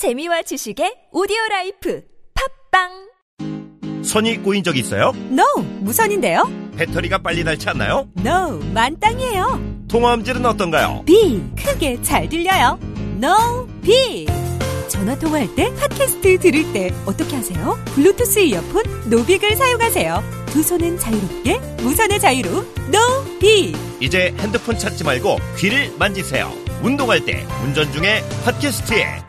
재미와 지식의 오디오 라이프 팟빵 선이 꼬인 적 있어요? No, 무선인데요? 배터리가 빨리 닳지 않나요? No, 만땅이에요. 통화음질은 어떤가요? Big, 크게 잘 들려요. 노빅. 전화 통화할 때, 팟캐스트 들을 때 어떻게 하세요? 블루투스 이어폰, 노빅을 사용하세요. 두 손은 자유롭게, 무선의 자유로, 노빅. 이제 핸드폰 찾지 말고 귀를 만지세요. 운동할 때, 운전 중에 팟캐스트에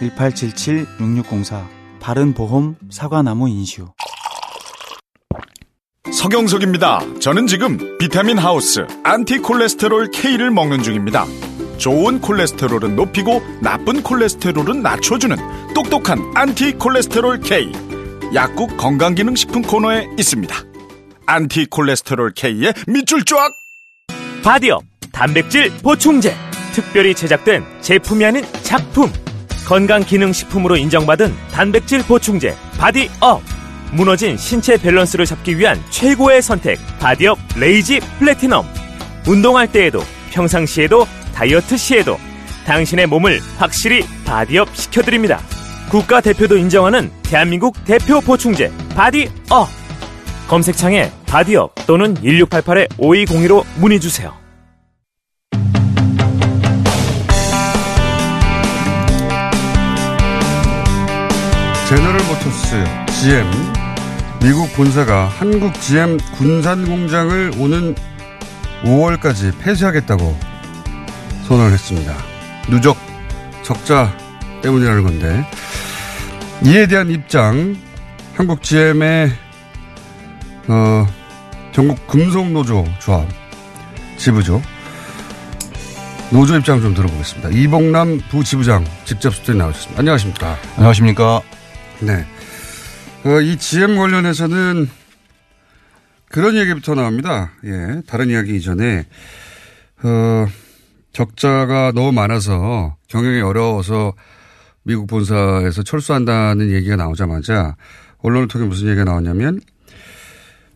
1877-6604 바른보험 사과나무 인슈 서경석입니다. 저는 지금 비타민 하우스 안티콜레스테롤 K를 먹는 중입니다. 좋은 콜레스테롤은 높이고 나쁜 콜레스테롤은 낮춰주는 똑똑한 안티콜레스테롤 K. 약국 건강기능식품 코너에 있습니다. 안티콜레스테롤 K의 밑줄 쫙! 바디업 단백질 보충제 특별히 제작된 제품이 아닌 작품 건강기능식품으로 인정받은 단백질 보충제 바디업. 무너진 신체 밸런스를 잡기 위한 최고의 선택 바디업 레이지 플래티넘. 운동할 때에도 평상시에도 다이어트 시에도 당신의 몸을 확실히 바디업 시켜드립니다. 국가대표도 인정하는 대한민국 대표 보충제 바디업. 검색창에 바디업 또는 1688-5202로 문의주세요 제너럴 모터스 GM 미국 본사가 한국 GM 군산 공장을 오는 5월까지 폐쇄하겠다고 선언을 했습니다. 누적 적자 때문이라는 건데 이에 대한 입장 한국 GM의 어, 전국 금속노조 조합 지부죠. 노조 입장 좀 들어보겠습니다. 이봉남 부지부장 직접 스튜디오에 나오셨습니다. 안녕하십니까? 안녕하십니까? 네. 어, 이 GM 관련해서는 그런 얘기부터 나옵니다. 예. 다른 이야기 이전에, 어, 적자가 너무 많아서 경영이 어려워서 미국 본사에서 철수한다는 얘기가 나오자마자 언론을 통해 무슨 얘기가 나왔냐면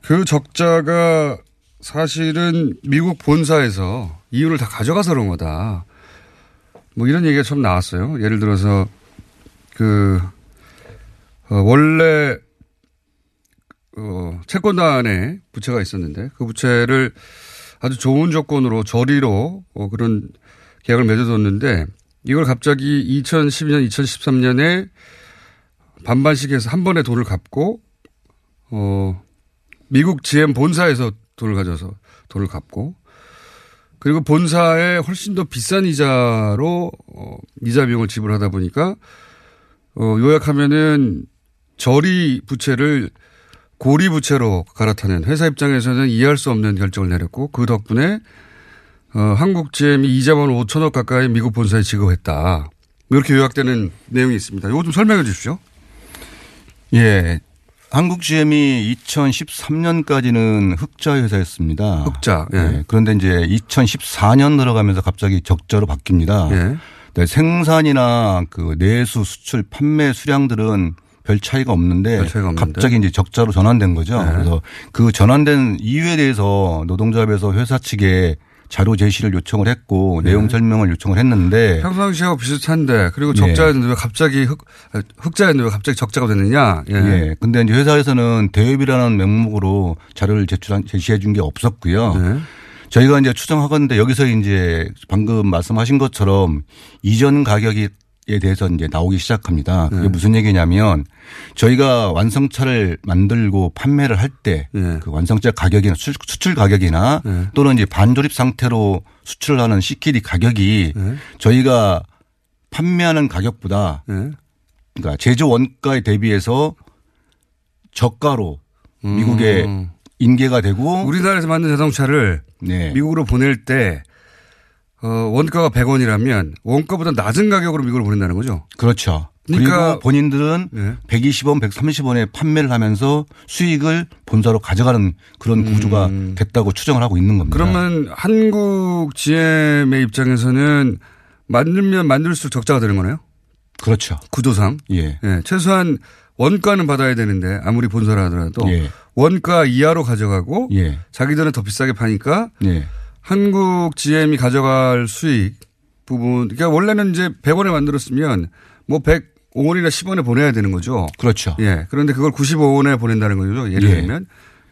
그 적자가 사실은 미국 본사에서 이유를 다 가져가서 그런 거다. 뭐 이런 얘기가 처음 나왔어요. 예를 들어서 그 어, 원래 어, 채권단에 부채가 있었는데 그 부채를 아주 좋은 조건으로 저리로 어, 그런 계약을 맺어뒀는데 이걸 갑자기 2012년, 2013년에 반반씩 해서 한 번에 돈을 갚고 어, 미국 GM 본사에서 돈을 가져서 돈을 갚고 그리고 본사에 훨씬 더 비싼 이자로 어, 이자 비용을 지불하다 보니까 어, 요약하면은 저리 부채를 고리 부채로 갈아타는 회사 입장에서는 이해할 수 없는 결정을 내렸고 그 덕분에 어, 한국 GM이 이자만 5천억 가까이 미국 본사에 지급했다. 이렇게 요약되는 내용이 있습니다. 이거 좀 설명해 주십시오. 예. 한국 GM이 2013년까지는 흑자 회사였습니다. 흑자. 예. 예. 그런데 이제 2014년 들어가면서 갑자기 적자로 바뀝니다. 예. 네, 생산이나 그 내수, 수출, 판매 수량들은 별 차이가 없는데, 별 차이가 없는데. 갑자기 이제 적자로 전환된 거죠. 네. 그래서 그 전환된 이유에 대해서 노동조합에서 회사 측에 자료 제시를 요청을 했고 네. 내용 설명을 요청을 했는데 평상시하고 비슷한데 그리고 예. 적자였는데 왜 갑자기 흑, 아, 흑자였는데 왜 갑자기 적자가 됐느냐. 예. 예. 근데 이제 회사에서는 대입이라는 명목으로 자료를 제출한, 제시해 준 게 없었고요. 네. 저희가 이제 추정하건데 여기서 이제 방금 말씀하신 것처럼 이전 가격 에 대해서 이제 나오기 시작합니다. 그게 네. 무슨 얘기냐면 저희가 완성차를 만들고 판매를 할 때그 네. 완성차 가격이나 수출, 가격이나 네. 또는 이제 반조립 상태로 수출을 하는 CKD 가격이 네. 저희가 판매하는 가격보다 예. 그러니까 제조 원가에 대비해서 저가로 미국에 음. 인계가 되고 우리나라에서 만든 자동차를 네. 미국으로 보낼 때 어, 원가가 100원이라면 원가보다 낮은 가격으로 미국으로 보낸다는 거죠. 그렇죠. 그러니까 그리고 본인들은 네. 120원, 130원에 판매를 하면서 수익을 본사로 가져가는 그런 구조가 됐다고 추정을 하고 있는 겁니다. 음. 그러면 한국 GM의 입장에서는 만들면 만들수록 적자가 되는 거네요? 그렇죠. 구조상. 예. 예, 최소한 원가는 받아야 되는데 아무리 본사라 하더라도 예. 원가 이하로 가져가고 예. 자기들은 더 비싸게 파니까 예. 한국 GM이 가져갈 수익 부분 그러니까 원래는 이제 100원에 만들었으면 뭐 105원이나 10원에 보내야 되는 거죠. 그렇죠. 예. 그런데 그걸 95원에 보낸다는 거죠. 예를 예. 들면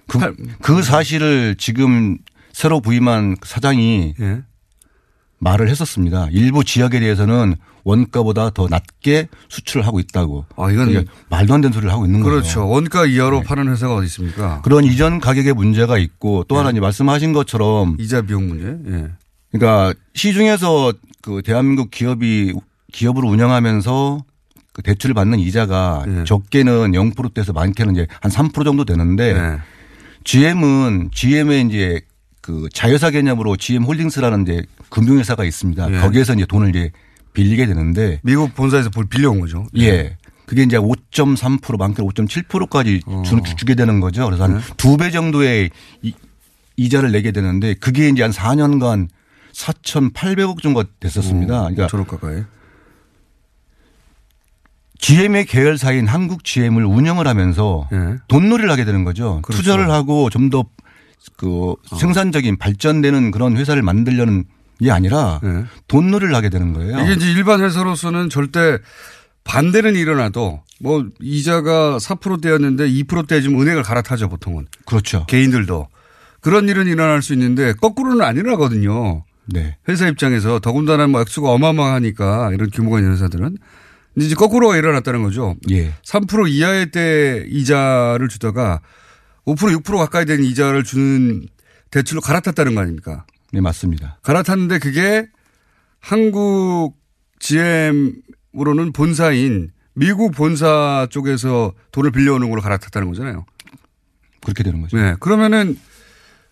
그, 팔- 그 사실을 지금 새로 부임한 사장이 예. 말을 했었습니다. 일부 지역에 대해서는 원가보다 더 낮게 수출을 하고 있다고. 아, 이건 그러니까 말도 안 되는 소리를 하고 있는 거죠. 그렇죠. 원가 이하로 파는 회사가 어디 있습니까? 그런 이전 가격의 문제가 있고 또 예. 하나 이제 말씀하신 것처럼 이자 비용 문제. 예. 그러니까 시중에서 그 대한민국 기업이 기업을 운영하면서 그 대출을 받는 이자가 예. 적게는 0%대에서 많게는 이제 한 3% 정도 되는데 예. GM은 GM의 이제 그 자회사 개념으로 GM 홀딩스라는 이제 금융회사가 있습니다. 예. 거기에서 이제 돈을 이제 빌리게 되는데 미국 본사에서 볼 빌려온 거죠. 예. 그게 이제 5.3% 많게는 5.7%까지 어. 주, 주게 되는 거죠. 그래서 네. 한두배 정도의 이, 이자를 내게 되는데 그게 이제 한 4년간 4,800억 정도 됐었습니다. 그러니까 5천억 가까이. GM의 계열사인 한국 GM을 운영을 하면서 예. 돈놀이를 하게 되는 거죠. 그렇죠. 투자를 하고 좀 더 그 생산적인 발전되는 그런 회사를 만들려는 게 아니라 예. 돈놀이를 하게 되는 거예요. 이게 이제 일반 회사로서는 절대 반대는 일어나도 뭐 이자가 4%대였는데 2%대 지금 은행을 갈아타죠 보통은 그렇죠. 개인들도 그런 일은 일어날 수 있는데 거꾸로는 안 일어나거든요. 네. 회사 입장에서 더군다나 뭐 액수가 어마어마하니까 이런 규모가 있는 회사들은 이제 거꾸로가 일어났다는 거죠. 예. 3% 이하의 때 이자를 주다가 5% 6% 가까이 되는 이자를 주는 대출로 갈아탔다는 거 아닙니까? 네, 맞습니다. 갈아탔는데 그게 한국 GM으로는 본사인 미국 본사 쪽에서 돈을 빌려오는 걸로 갈아탔다는 거잖아요. 그렇게 되는 거죠. 네. 그러면은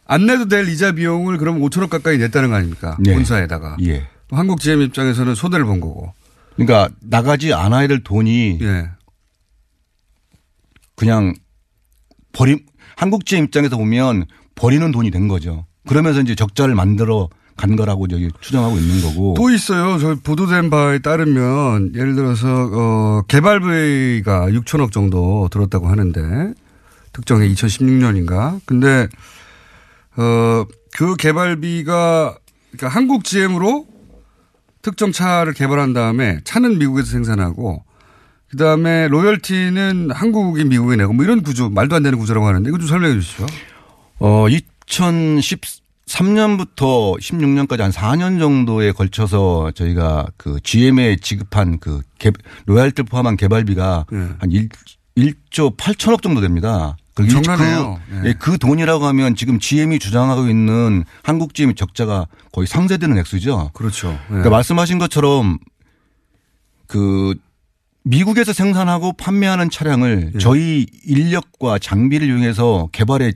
안 내도 될 이자 비용을 그럼 5천억 가까이 냈다는 거 아닙니까? 네. 본사에다가. 예. 또 한국 GM 입장에서는 손해를 본 거고. 그러니까 나가지 않아야 될 돈이 예. 그냥 버림 한국 GM 입장에서 보면 버리는 돈이 된 거죠. 그러면서 이제 적자를 만들어 간 거라고 저기 추정하고 있는 거고. 또 있어요. 저 보도된 바에 따르면 예를 들어서 어 개발비가 6천억 정도 들었다고 하는데 특정해 2016년인가. 근데 어그 개발비가 그러니까 한국 GM으로 특정 차를 개발한 다음에 차는 미국에서 생산하고 그다음에 로열티는 한국이 미국에 내고 뭐 이런 구조 말도 안 되는 구조라고 하는데 이거 좀 설명해 주시죠. 어 2013년부터 16년까지 한 4년 정도에 걸쳐서 저희가 그 GM에 지급한 그 개, 로얄티를 포함한 개발비가 네. 한 1, 1조 8천억 정도 됩니다. 그, 엄청나네요. 그, 네. 예, 그 돈이라고 하면 지금 GM이 주장하고 있는 한국 GM의 적자가 거의 상쇄되는 액수죠. 그렇죠. 네. 그러니까 말씀하신 것처럼 그 미국에서 생산하고 판매하는 차량을 예. 저희 인력과 장비를 이용해서 개발에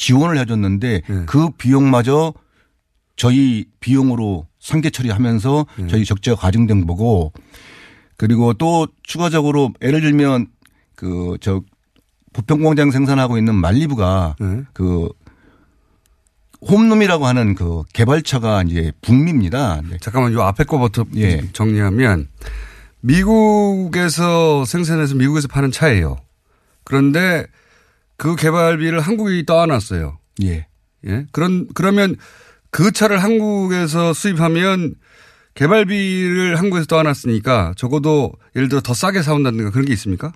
지원을 해줬는데 예. 그 비용마저 저희 비용으로 상계 처리하면서 예. 저희 적자가 가중된 거고 그리고 또 추가적으로 예를 들면 그 저 부평공장 생산하고 있는 말리부가 네. 그 홈룸이라고 하는 그 개발차가 이제 북미입니다. 네. 잠깐만 요 앞에 거부터 예. 정리하면 미국에서 생산해서 미국에서 파는 차예요. 그런데 그 개발비를 한국이 떠안았어요. 예. 예. 그런 그러면 그 차를 한국에서 수입하면 개발비를 한국에서 떠안았으니까 적어도 예를 들어 더 싸게 사온다든가 그런 게 있습니까?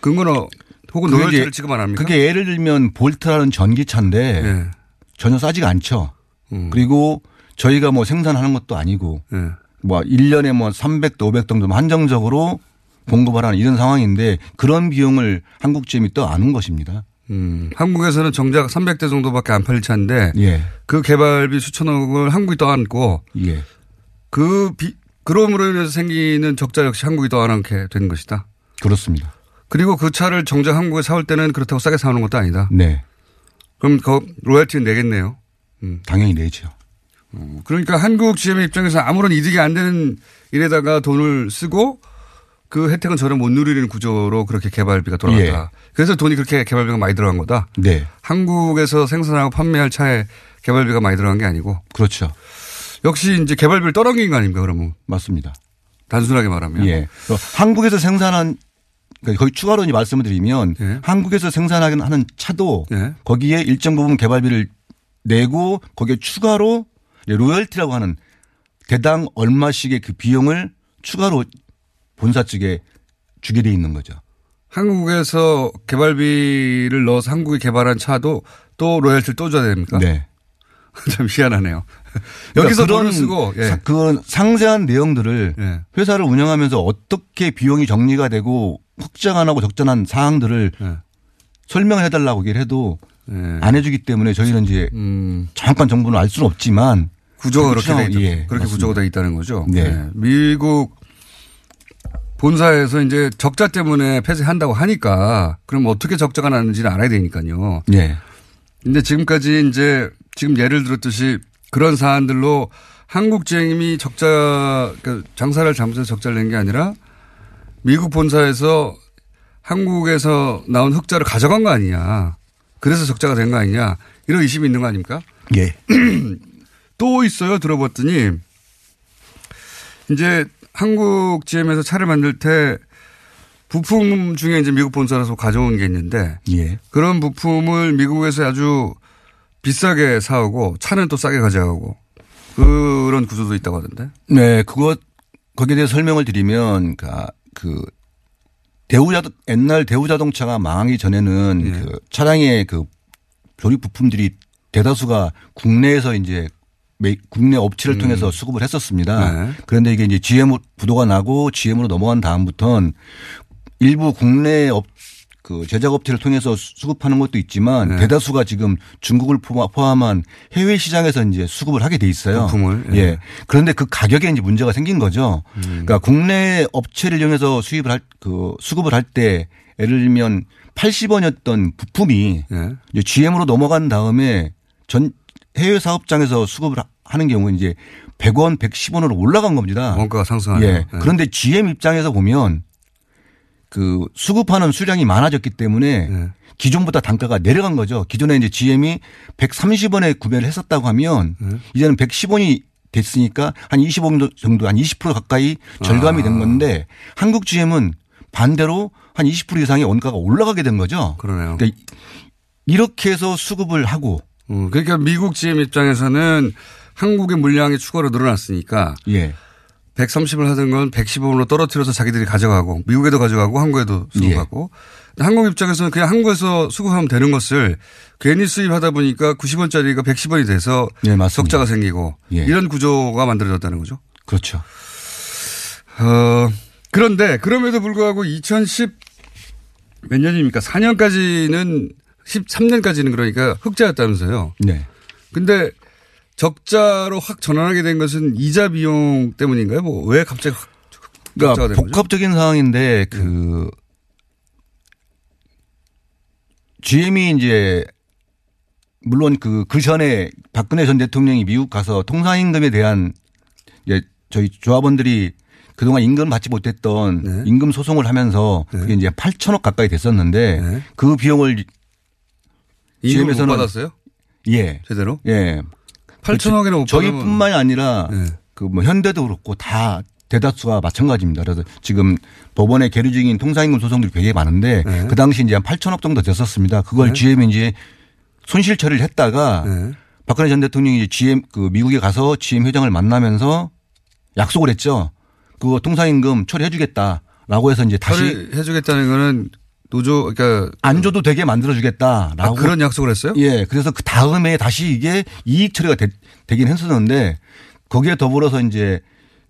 그거는 혹은 이제 지급 안 합니까? 그게 예를 들면 볼트라는 전기차인데 예. 전혀 싸지가 않죠. 음. 그리고 저희가 뭐 생산하는 것도 아니고 예. 뭐 1년에 뭐 300도 500 정도 한정적으로 공급하라는 이런 상황인데 그런 비용을 한국 GM이 떠 안은 것입니다. 음. 한국에서는 정작 300대 정도밖에 안 팔릴 차인데 예. 그 개발비 수천억을 한국이 떠안고 예. 그 비, 그럼으로 인해서 생기는 적자 역시 한국이 떠안게 된 것이다. 그렇습니다. 그리고 그 차를 정작 한국에 사올 때는 그렇다고 싸게 사오는 것도 아니다. 네. 그럼 그 로열티는 내겠네요. 당연히 내죠. 그러니까 한국 GM 입장에서 아무런 이득이 안 되는 일에다가 돈을 쓰고 그 혜택은 전혀 못 누리는 구조로 그렇게 개발비가 돌아갔다. 그래서 돈이 그렇게 개발비가 많이 들어간 거다. 네. 한국에서 생산하고 판매할 차에 개발비가 많이 들어간 게 아니고 그렇죠. 역시 이제 개발비를 떠넘긴 거 아닙니까 그러면 맞습니다. 단순하게 말하면. 예. 어, 한국에서 생산한 그러니까 거의 추가로 이제 말씀을 드리면 예. 한국에서 생산하는 하는 차도 예. 거기에 일정 부분 개발비를 내고 거기에 추가로 로열티라고 하는 대당 얼마씩의 그 비용을 추가로 본사 측에 주게 돼 있는 거죠. 한국에서 개발비를 넣어서 한국에 개발한 차도 또 로열티를 또 줘야 됩니까? 네. 참 희한하네요. 그러니까 여기서 그런 돈을 쓰고 예. 사- 그런 상세한 내용들을 예. 회사를 운영하면서 어떻게 비용이 정리가 되고 확장 안 하고 적절한 사항들을 예. 설명을 해달라고 얘기를 해도 예. 안 해주기 때문에 저희는 이제 음, 정확한 정보는 알 수는 없지만 구조가 그렇게 돼 있다. 예, 그렇게 맞습니다. 구조가 돼 있다는 거죠. 네. 예. 미국 본사에서 이제 적자 때문에 폐쇄한다고 하니까 그럼 어떻게 적자가 나는지는 알아야 되니까요. 네. 근데 지금까지 이제 지금 예를 들었듯이 그런 사안들로 한국 GM이 적자 그러니까 장사를 잘못해서 적자를 낸 게 아니라 미국 본사에서 한국에서 나온 흑자를 가져간 거 아니냐. 그래서 적자가 된 거 아니냐. 이런 의심이 있는 거 아닙니까? 예. 또 있어요. 들어봤더니 이제 한국 GM에서 차를 만들 때 부품 중에 이제 미국 본사에서 가져온 게 있는데 예. 그런 부품을 미국에서 아주 비싸게 사오고 차는 또 싸게 가져가고 그런 구조도 있다고 하던데. 네, 그것 거기에 대해 설명을 드리면 그, 그 대우자 옛날 대우자동차가 망하기 전에는 예. 그 차량의 그 조립 부품들이 대다수가 국내에서 이제 매- 국내 업체를 통해서 수급을 했었습니다. 음. 네. 그런데 이게 이제 GM 부도가 나고 GM으로 넘어간 다음부터는 일부 국내 업, 그 제작업체를 통해서 수- 수급하는 것도 있지만 네. 대다수가 지금 중국을 포함- 포함한 해외 시장에서 이제 수급을 하게 돼 있어요. 부품을, 예. 음. 예. 그런데 그 가격에 이제 문제가 생긴 거죠. 그러니까 국내 업체를 이용해서 수입을 할 그 수급을 할 때 예를 들면 80원이었던 부품이 예. 이제 GM으로 넘어간 다음에 전 해외 사업장에서 수급을 하- 하는 경우는 이제 100원, 110원으로 올라간 겁니다. 원가가 상승하네요. 예. 그런데 GM 입장에서 보면 그 수급하는 수량이 많아졌기 때문에 예. 기존보다 단가가 내려간 거죠. 기존에 이제 GM이 130원에 구매를 했었다고 하면 예. 이제는 110원이 됐으니까 한 25원 정도 한 20% 가까이 절감이 아. 된 건데 한국 GM은 반대로 한 20% 이상의 원가가 올라가게 된 거죠. 그러네요. 그러니까 이렇게 해서 수급을 하고 음, 그러니까 미국 GM 입장에서는 한국의 물량이 추가로 늘어났으니까 예. 130을 하던 건 115원으로 떨어뜨려서 자기들이 가져가고 미국에도 가져가고 한국에도 수급하고 근데 한국 입장에서는 그냥 한국에서 수급하면 되는 것을 괜히 수입하다 보니까 90원짜리가 110원이 돼서 예. 적자가 생기고 예. 이런 구조가 만들어졌다는 거죠. 그렇죠. 어, 그런데 그럼에도 불구하고 2010 몇 년입니까? 4년까지는 13년까지는 그러니까 흑자였다면서요. 네. 근데 적자로 확 전환하게 된 것은 이자 비용 때문인가요? 뭐 왜 갑자기 그러니까? 복합적인 상황인데 그 GM이 이제 물론 그, 그 전에 박근혜 전 대통령이 미국 가서 통상임금에 대한 이제 저희 조합원들이 그동안 임금 받지 못했던 네. 임금 소송을 하면서 그게 이제 8천억 가까이 됐었는데 네. 그 비용을 GM에서는 받았어요? 예. 제대로? 예. 8천억이나 못 받으면 저희뿐만이 아니라 네. 그뭐 현대도 그렇고 다 대다수가 마찬가지입니다. 그래서 지금 법원에 계류 중인 통상임금 소송들이 굉장히 많은데 네. 그 당시 이제 한 8천억 정도 됐었습니다. 그걸 네. GM이 이제 손실 처리를 했다가 네. 박근혜 전 대통령이 이제 GM 그 미국에 가서 GM 회장을 만나면서 약속을 했죠. 그거 통상임금 처리해 주겠다라고 해서 이제 다시 해 주겠다는 거는 노조 그러니까 안 줘도 되게 만들어 아, 주겠다라고 그런 약속을 했어요? 예. 그래서 그 다음에 다시 이게 이익 처리가 되, 긴 했었는데 거기에 더불어서 이제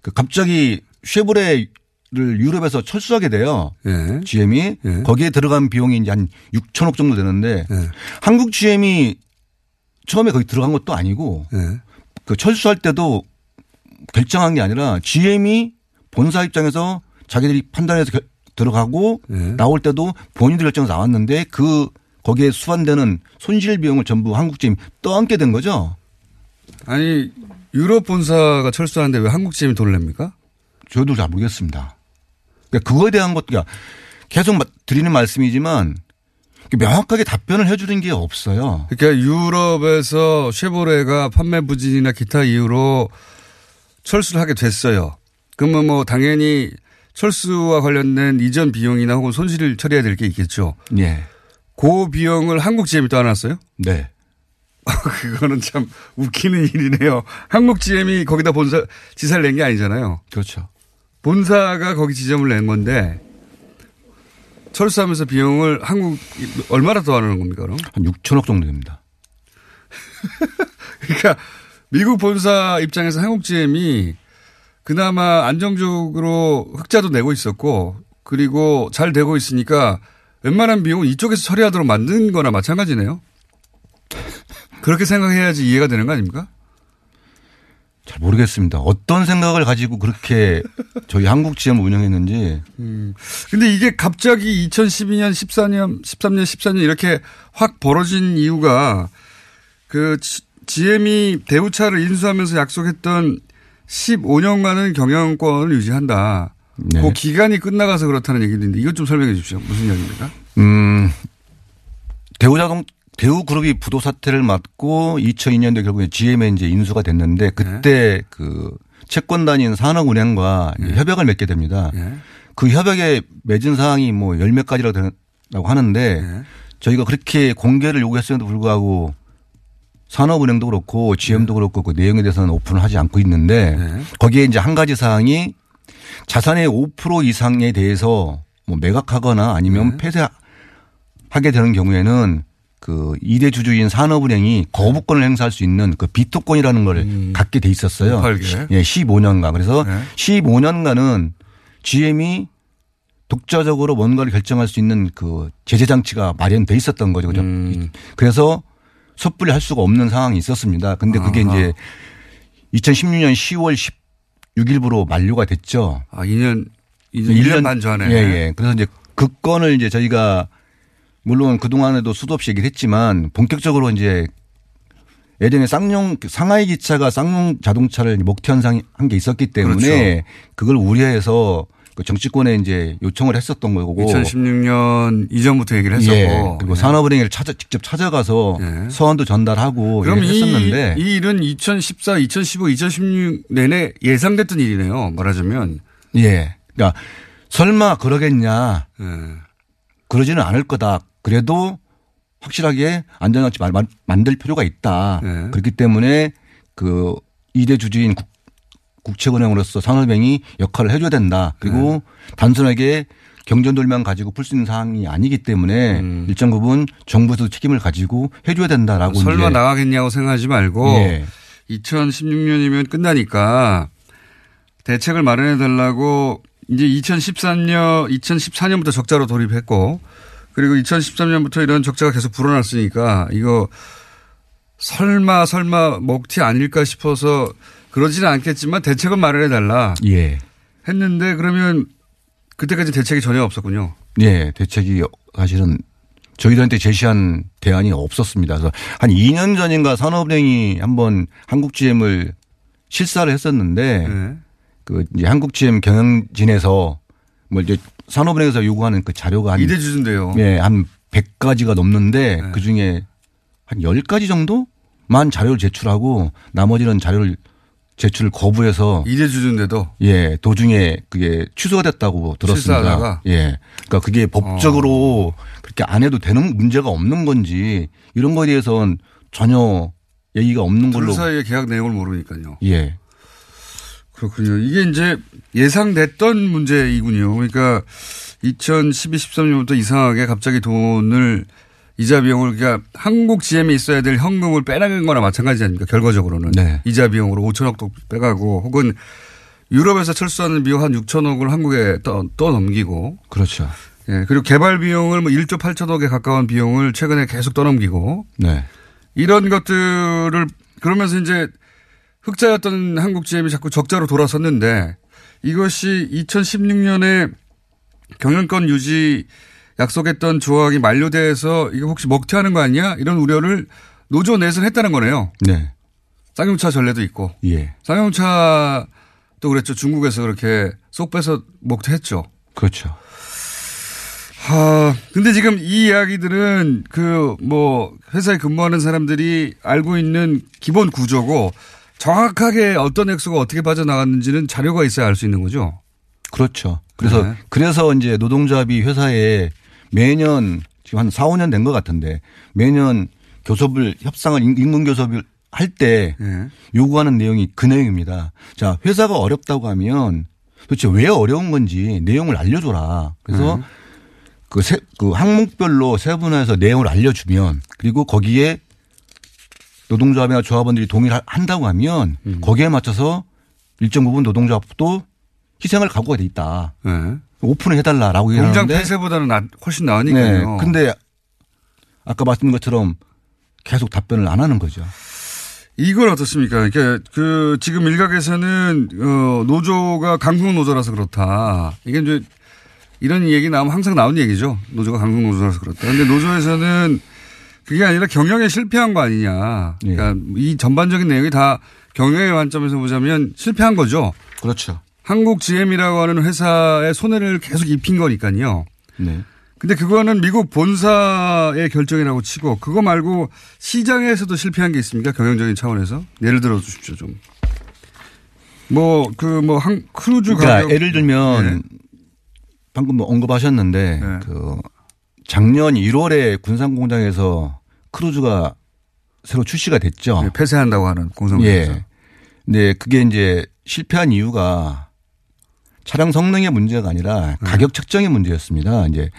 그 갑자기 쉐보레를 유럽에서 철수하게 돼요. 예. GM이 예. 거기에 들어간 비용이 이제 한 6천억 정도 되는데 예. 한국 GM이 처음에 거기 들어간 것도 아니고 예. 그 철수할 때도 결정한 게 아니라 GM이 본사 입장에서 자기들이 판단해서 결- 들어가고 예. 나올 때도 본인들 결정에서 나왔는데 그 거기에 수반되는 손실 비용을 전부 한국 GM이 떠안게 된 거죠. 아니 유럽 본사가 철수하는데 왜 한국 GM이 돈을 냅니까? 저도 잘 모르겠습니다. 그러니까 그거에 대한 것, 그러니까 계속 마- 드리는 말씀이지만 명확하게 답변을 해주는 게 없어요. 그러니까 유럽에서 쉐보레가 판매 부진이나 기타 이유로 철수를 하게 됐어요. 그러면 뭐 당연히 철수와 관련된 이전 비용이나 혹은 손실을 처리해야 될 게 있겠죠. 예. 그 비용을 한국 GM이 떠안았어요? 네. 그거는 참 웃기는 일이네요. 한국 GM이 거기다 본사, 지사를 낸 게 아니잖아요. 그렇죠. 본사가 거기 지점을 낸 건데 철수하면서 비용을 한국 얼마나 더 하는 겁니까 그럼? 한 6천억 정도 됩니다. 그러니까 미국 본사 입장에서 한국 GM이 그나마 안정적으로 흑자도 내고 있었고 그리고 잘 되고 있으니까 웬만한 비용은 이쪽에서 처리하도록 만든 거나 마찬가지네요. 그렇게 생각해야지 이해가 되는 거 아닙니까? 잘 모르겠습니다. 어떤 생각을 가지고 그렇게 저희 한국 GM을 운영했는지 근데 이게 갑자기 2012년, 14년, 13년, 14년 이렇게 확 벌어진 이유가 그 지- GM이 대우차를 인수하면서 약속했던 15년간은 경영권을 유지한다. 네. 그 기간이 끝나가서 그렇다는 얘기인데 이것 좀 설명해 주십시오. 무슨 이야기입니까? 음, 대우자동, 대우그룹이 부도 사태를 맞고 2002년도에 결국에 GM에 이제 인수가 됐는데 그때 그 채권단인 산업은행과 이제 협약을 맺게 됩니다. 예. 그 협약에 맺은 사항이 뭐 열몇 가지라고 하는데 예. 저희가 그렇게 공개를 요구했음에도 불구하고 산업은행도 그렇고 GM도 그렇고 그 내용에 대해서는 오픈을 하지 않고 있는데 네. 거기에 이제 한 가지 사항이 자산의 5% 이상에 대해서 뭐 매각하거나 아니면 폐쇄하게 되는 경우에는 그 2대 주주인 산업은행이 거부권을 행사할 수 있는 그 비토권이라는 걸 갖게 돼 있었어요. 예, 15년간. 그래서 네. 15년간은 GM이 독자적으로 뭔가를 결정할 수 있는 그 제재 장치가 마련돼 있었던 거죠. 그죠? 음. 그래서 섣불리 할 수가 없는 상황이 있었습니다. 근데 그게 아하. 이제 2016년 10월 16일부로 만료가 됐죠. 아, 2년, 2년, 1년 반 전에. 예, 예. 그래서 이제 그 건을 이제 저희가 물론 그동안에도 수도 없이 얘기를 했지만 본격적으로 이제 예전에 쌍용 상하이 기차가 쌍용 자동차를 목태현상 한 게 있었기 때문에 그렇죠. 그걸 우려해서 그 정치권에 이제 요청을 했었던 거고 2016년 이전부터 얘기를 했었고. 예. 그리고 네. 산업은행을 찾아 직접 찾아가서 예. 서한도 전달하고 그럼 이렇게 이, 했었는데 이 일은 2014, 2015, 2016 내내 예상됐던 일이네요. 말하자면. 예. 그러니까 설마 그러겠냐 예. 그러지는 않을 거다. 그래도 확실하게 안전장치 만들 필요가 있다. 네. 그렇기 때문에 그 2대 주주인 국, 국채은행으로서 산업은행이 역할을 해줘야 된다. 그리고 네. 단순하게 경전 돌만 가지고 풀 수 있는 사항이 아니기 때문에 음. 일정 부분 정부에서 책임을 가지고 해줘야 된다라고 설마 이제 나가겠냐고 생각하지 말고 예. 2016년이면 끝나니까 대책을 마련해 달라고 이제 2013년, 2014년부터 적자로 돌입했고 그리고 2013년부터 이런 적자가 계속 불어났으니까 이거 설마 설마 먹튀 아닐까 싶어서 그러지는 않겠지만 대책을 마련해 달라 예. 했는데 그러면 그때까지 대책이 전혀 없었군요. 예, 대책이 사실은 저희들한테 제시한 대안이 없었습니다. 그래서 한 2년 전인가 산업은행이 한번 한국GM을 실사를 했었는데 네. 그 이제 한국GM 경영진에서 뭐 이제 산업은행에서 요구하는 그 자료가 한 이대 주주인데요. 예, 한 100가지가 넘는데 네. 그 중에 한 10가지 정도만 자료를 제출하고 나머지는 자료를 제출을 거부해서 이대 주주인데도 예, 도중에 그게 취소가 됐다고 들었습니다. 실수하다가? 예. 그러니까 그게 법적으로 그렇게 안 해도 되는 문제가 없는 건지 이런 거에 대해서는 전혀 얘기가 없는 둘 걸로. 사이의 계약 내용을 모르니까요. 예. 그렇군요. 이게 이제 예상됐던 문제이군요. 그러니까 2012, 13년부터 이상하게 갑자기 돈을 이자 비용을 그러니까 한국 GM에 있어야 될 현금을 빼나간 거나 마찬가지 아닙니까? 결과적으로는. 네. 이자 비용으로 5천억도 빼가고 혹은 유럽에서 철수하는 비용 한 6천억을 한국에 떠, 떠 넘기고 그렇죠. 예. 그리고 개발 비용을 뭐 1조 8천억에 가까운 비용을 최근에 계속 떠넘기고 네. 이런 것들을 그러면서 이제 흑자였던 한국 GM이 자꾸 적자로 돌아섰는데 이것이 2016년에 경영권 유지 약속했던 조항이 만료돼서 이거 혹시 먹튀하는 거 아니야? 이런 우려를 노조 내에서 했다는 거네요. 네. 쌍용차 전례도 있고. 예. 쌍용차도 그랬죠. 중국에서 그렇게 쏙 빼서 먹튀했죠. 그렇죠. 하, 근데 지금 이 이야기들은 그 뭐 회사에 근무하는 사람들이 알고 있는 기본 구조고 정확하게 어떤 액수가 어떻게 빠져나갔는지는 자료가 있어야 알 수 있는 거죠. 그렇죠. 그래서 네. 그래서 이제 노동조합이 회사에 매년 지금 한 4, 5년 된 것 같은데 매년 교섭을 협상을 임- 임금 교섭을 할때 예. 요구하는 내용이 그 내용입니다. 자, 회사가 어렵다고 하면 도대체 왜 어려운 건지 내용을 알려줘라. 그래서 네. 그, 세, 그 항목별로 세분화해서 내용을 알려주면 그리고 거기에 노동조합이나 조합원들이 동의를 한다고 하면 음. 거기에 맞춰서 일정 부분 노동조합도 희생을 각오가 돼 있다. 예. 오픈을 해달라라고 공장 얘기하는데 폐쇄보다는 나- 훨씬 네. 나으니까요. 근데 아까 말씀드린 것처럼 계속 답변을 안 하는 거죠. 이건 어떻습니까? 그러니까 그 지금 일각에서는 어 노조가 강국 노조라서 그렇다. 이게 이제 이런 얘기 나오면 항상 나오는 얘기죠. 노조가 강국 노조라서 그렇다. 근데 노조에서는 그게 아니라 경영에 실패한 거 아니냐. 그러니까 이 전반적인 내용이 다 경영의 관점에서 보자면 실패한 거죠. 그렇죠. 한국 GM이라고 하는 회사의 손해를 계속 입힌 거니까요. 네. 근데 그거는 미국 본사의 결정이라고 치고 그거 말고 시장에서도 실패한 게 있습니까? 경영적인 차원에서 예를 들어 주십시오 좀. 뭐 그 뭐한 크루즈 그러니까 가격 예를 들면 네. 방금 뭐 언급하셨는데 네. 그 작년 1월에 군산 공장에서 크루즈가 새로 출시가 됐죠. 네, 폐쇄한다고 하는 공장에서. 예. 근데 그게 이제 실패한 이유가 차량 성능의 문제가 아니라 네. 가격 책정의 문제였습니다. 이제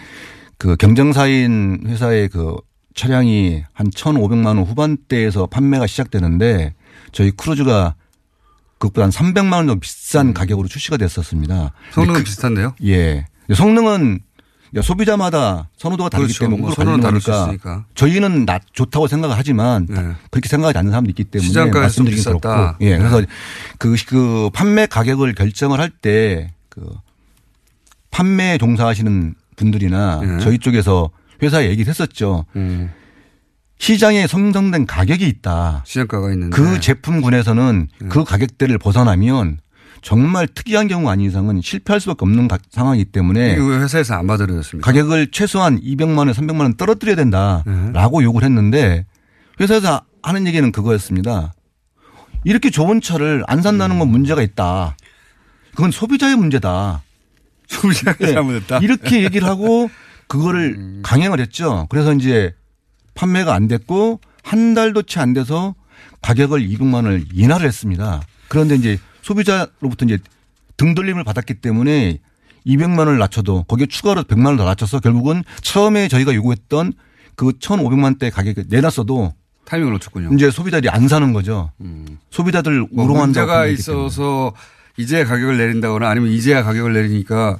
그 경쟁사인 회사의 그 차량이 한 1,500만 원 후반대에서 판매가 시작되는데 저희 크루즈가 그것보다 한 300만 원 정도 비싼 가격으로 출시가 됐었습니다. 음. 성능은 그- 비슷한데요? 예. 성능은 야, 소비자마다 선호도가 다르기 그렇죠. 때문에 선호는 있으니까. 저희는 나 좋다고 생각을 하지만 네. 그렇게 생각하지 않는 사람도 있기 때문에 비쌌다. 그렇고 예. 네. 그래서 그, 그 판매 가격을 결정을 할때 그 판매 종사하시는 분들이나 네. 저희 쪽에서 회사에 얘기를 했었죠. 음. 시장에 선정된 가격이 있다. 시장가가 있는데 그 제품군에서는 네. 그 가격대를 벗어나면 정말 특이한 경우 아닌 이상은 실패할 수밖에 없는 가- 상황이기 때문에 회사에서 안 받아들였습니까? 가격을 최소한 200만 원, 300만 원 떨어뜨려야 된다라고 요구를 했는데 회사에서 하는 얘기는 그거였습니다. 이렇게 좋은 차를 안 산다는 건 문제가 있다. 그건 소비자의 문제다. 소비자가 예, 잘못했다. 이렇게 얘기를 하고 그거를 강행을 했죠. 그래서 이제 판매가 안 됐고 한 달도 채 안 돼서 가격을 200만 원을 인하를 했습니다. 그런데 이제 소비자로부터 이제 등돌림을 받았기 때문에 200만 원을 낮춰도 거기에 추가로 100만 원을 더 낮춰서 결국은 처음에 저희가 요구했던 그 1,500만 대 가격을 내놨어도 타이밍을 놓쳤군요. 이제 소비자들이 안 사는 거죠. 소비자들 뭐 우롱한다고 문제가 얘기했기 때문에. 이제야 가격을 내린다거나 아니면 이제야 가격을 내리니까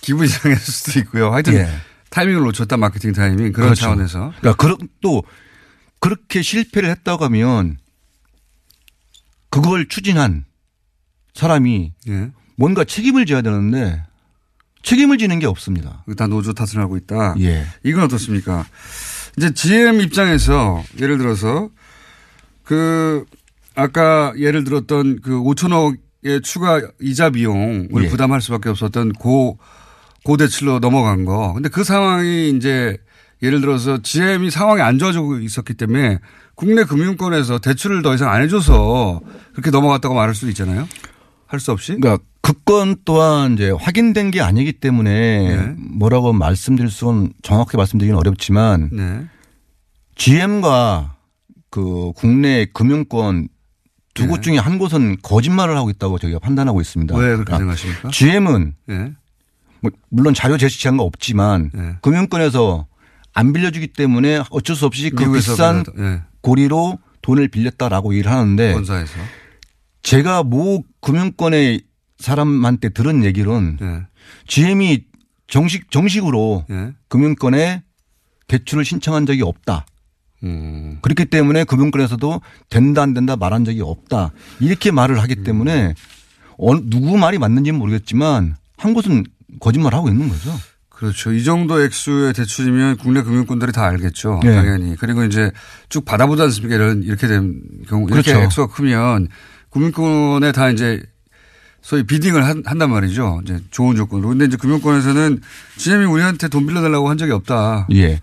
기분이 상했을 수도 있고요. 하여튼 예. 타이밍을 놓쳤다 마케팅 타이밍 그런 그렇죠. 차원에서 그러니까 그또 그렇게 실패를 했다고 하면 그걸 추진한 사람이 예. 뭔가 책임을 져야 되는데 책임을 지는 게 없습니다. 다 노조 탓을 하고 있다. 예. 이건 어떻습니까? 이제 GM 입장에서 예를 들어서 그 아까 예를 들었던 그 5천억의 추가 이자 비용을 예. 부담할 수밖에 없었던 고 고대출로 넘어간 거. 근데 그 상황이 이제 예를 들어서 GM이 상황이 안 좋아지고 있었기 때문에 국내 금융권에서 대출을 더 이상 안 해줘서 그렇게 넘어갔다고 말할 수도 있잖아요. 할 수 없이. 그러니까 그건 또한 이제 확인된 게 아니기 때문에 네. 뭐라고 말씀드릴 수는 정확히 말씀드리기는 어렵지만 네. GM과 그 국내 금융권 두곳 네. 중에 한 곳은 거짓말을 하고 있다고 저희가 판단하고 있습니다. 왜 그렇게 그러니까 생각하십니까? GM은 예. 뭐 물론 자료 제시한 거 없지만 네. 금융권에서 안 빌려주기 때문에 어쩔 수 없이 그 비싼 예. 고리로 돈을 빌렸다라고 얘기를 하는데 본사에서. 제가 모 금융권의 사람한테 들은 얘기로는 예. GM이 정식 정식으로 예. 금융권에 대출을 신청한 적이 없다. 음. 그렇기 때문에 금융권에서도 된다 안 된다 말한 적이 없다. 이렇게 말을 하기 때문에 어느 누구 말이 맞는지는 모르겠지만 한 곳은 거짓말 하고 있는 거죠. 그렇죠. 이 정도 액수의 대출이면 국내 금융권들이 다 알겠죠. 네. 당연히. 그리고 이제 쭉 받아보지 않습니까? 이런, 이렇게 된 경우. 이렇게 그렇죠. 액수가 크면 금융권에 다 이제 소위 비딩을 한, 단 말이죠. 이제 좋은 조건으로. 근데 이제 금융권에서는 GM이 우리한테 돈 빌려달라고 한 적이 없다. 예.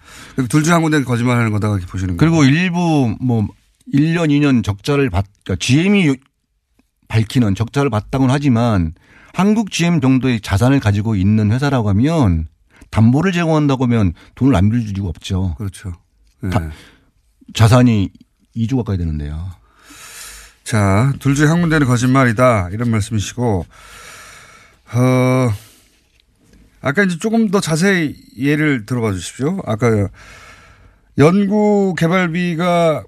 둘 중 한 군데 거짓말 하는 거다 이렇게 보시는 거예요. 그리고 일부 뭐 1년, 2년 적자를 받, 그러니까 GM이 밝히는 적자를 봤다고는 하지만 한국 GM 정도의 자산을 가지고 있는 회사라고 하면 담보를 제공한다고 하면 돈을 안 빌릴 이유가 없죠. 그렇죠. 네. 다- 자산이 2조 가까이 되는데요. 자, 둘 중에 한 군데는 거짓말이다. 이런 말씀이시고, 어, 아까 이제 조금 더 자세히 예를 들어봐 주십시오. 아까 연구 개발비가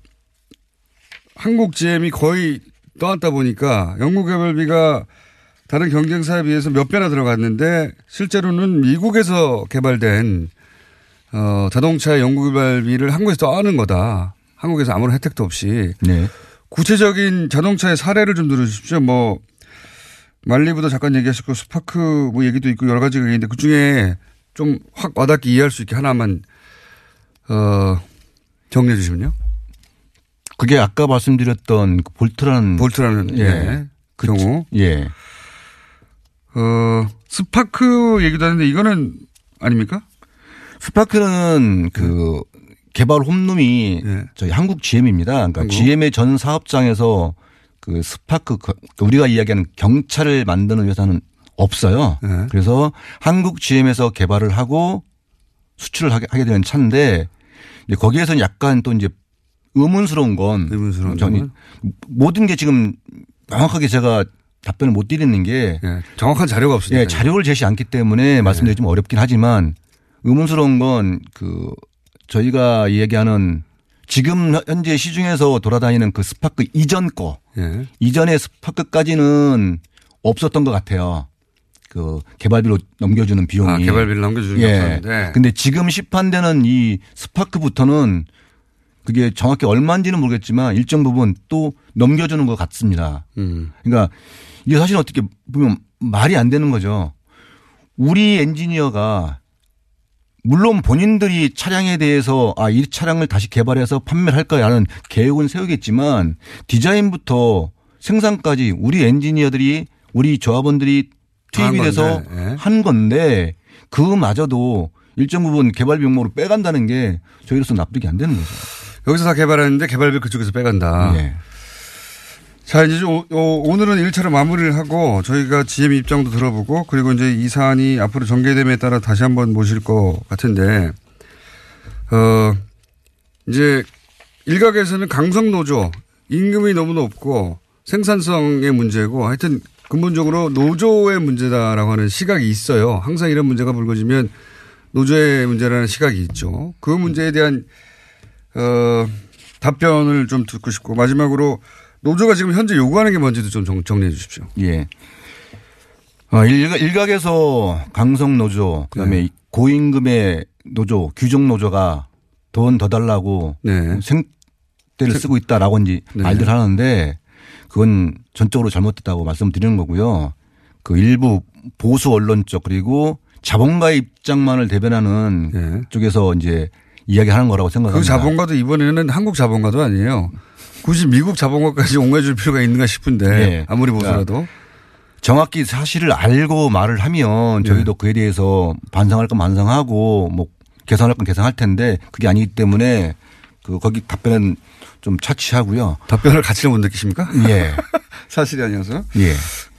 한국 GM이 거의 떠났다 보니까 연구 개발비가 다른 경쟁사에 비해서 몇 배나 들어갔는데 실제로는 미국에서 개발된 어, 자동차 연구 개발비를 한국에서 떠안는 거다. 한국에서 아무런 혜택도 없이. 네. 구체적인 자동차의 사례를 좀 들어주십시오. 뭐 말리부도 잠깐 얘기하셨고 스파크 뭐 얘기도 있고 여러 가지가 있는데 그 중에 좀 확 와닿게 이해할 수 있게 하나만 어 정리해 주시면요. 그게 아까 말씀드렸던 그 볼트라는 볼트라는 예. 예. 그 경우 예. 어 스파크 얘기도 하는데 이거는 아닙니까? 스파크는 그 개발 홈룸이 예. 저희 한국 GM입니다. 그러니까 한국. GM의 전 사업장에서 그 스파크 그 우리가 이야기하는 경차를 만드는 회사는 없어요. 예. 그래서 한국 GM에서 개발을 하고 수출을 하게, 하게 되는 차인데 거기에서는 약간 또 이제 의문스러운 건 의문스러운 저는? 모든 게 지금 명확하게 제가 답변을 못 드리는 게 예. 정확한 자료가 없으니까. 예, 자료를 제시 않기 때문에 말씀드리기 좀 어렵긴 하지만 의문스러운 건 그 저희가 얘기하는 지금 현재 시중에서 돌아다니는 그 스파크 이전 거 예. 이전의 스파크까지는 없었던 것 같아요. 그 개발비로 넘겨주는 비용이. 아, 개발비를 넘겨주는 게 예. 없었는데. 근데 지금 시판되는 이 스파크부터는 그게 정확히 얼마인지는 모르겠지만 일정 부분 또 넘겨주는 것 같습니다. 음. 그러니까 이게 사실 어떻게 보면 말이 안 되는 거죠. 우리 엔지니어가 물론 본인들이 차량에 대해서 아, 이 차량을 다시 개발해서 판매를 할 거라는 계획은 세우겠지만 디자인부터 생산까지 우리 엔지니어들이 우리 조합원들이 다 투입이 한 돼서 예. 한 건데 그마저도 일정 부분 개발 비용으로 빼간다는 게 저희로서 납득이 안 되는 거죠. 여기서 다 개발하는데 개발비 그쪽에서 빼간다. 예. 자, 이제 오, 오, 오늘은 1차로 마무리를 하고 저희가 GM 입장도 들어보고 그리고 이제 이 사안이 앞으로 전개됨에 따라 다시 한번 모실 것 같은데, 어, 이제 일각에서는 강성노조, 임금이 너무 높고 생산성의 문제고 하여튼 근본적으로 노조의 문제다라고 하는 시각이 있어요. 항상 이런 문제가 불거지면 노조의 문제라는 시각이 있죠. 그 문제에 대한 어, 답변을 좀 듣고 싶고 마지막으로 노조가 지금 현재 요구하는 게 뭔지도 좀 정, 정리해 주십시오. 예. 어, 일각, 일각 에서 강성 노조, 그 다음에 네. 고임금의 노조, 규정 노조가 돈 더 달라고 네. 생떼를 쓰고 있다라고 이제 네. 말들 하는데 그건 전적으로 잘못됐다고 말씀드리는 거고요. 그 일부 보수 언론 쪽 그리고 자본가의 입장만을 대변하는 네. 쪽에서 이제 이야기하는 거라고 그 생각합니다. 자본가도 이번에는 한국 자본가도 아니에요. 굳이 미국 자본가까지 옹해줄 필요가 있는가 싶은데 네. 아무리 보더라도 정확히 사실을 알고 말을 하면 네. 저희도 그에 대해서 반성할 건 반성하고 뭐 개선할 건 개선할 텐데 그게 아니기 때문에 그 거기 답변은 좀 차치하고요. 답변을 가치를 못 느끼십니까? 예. 사실이 아니어서 예.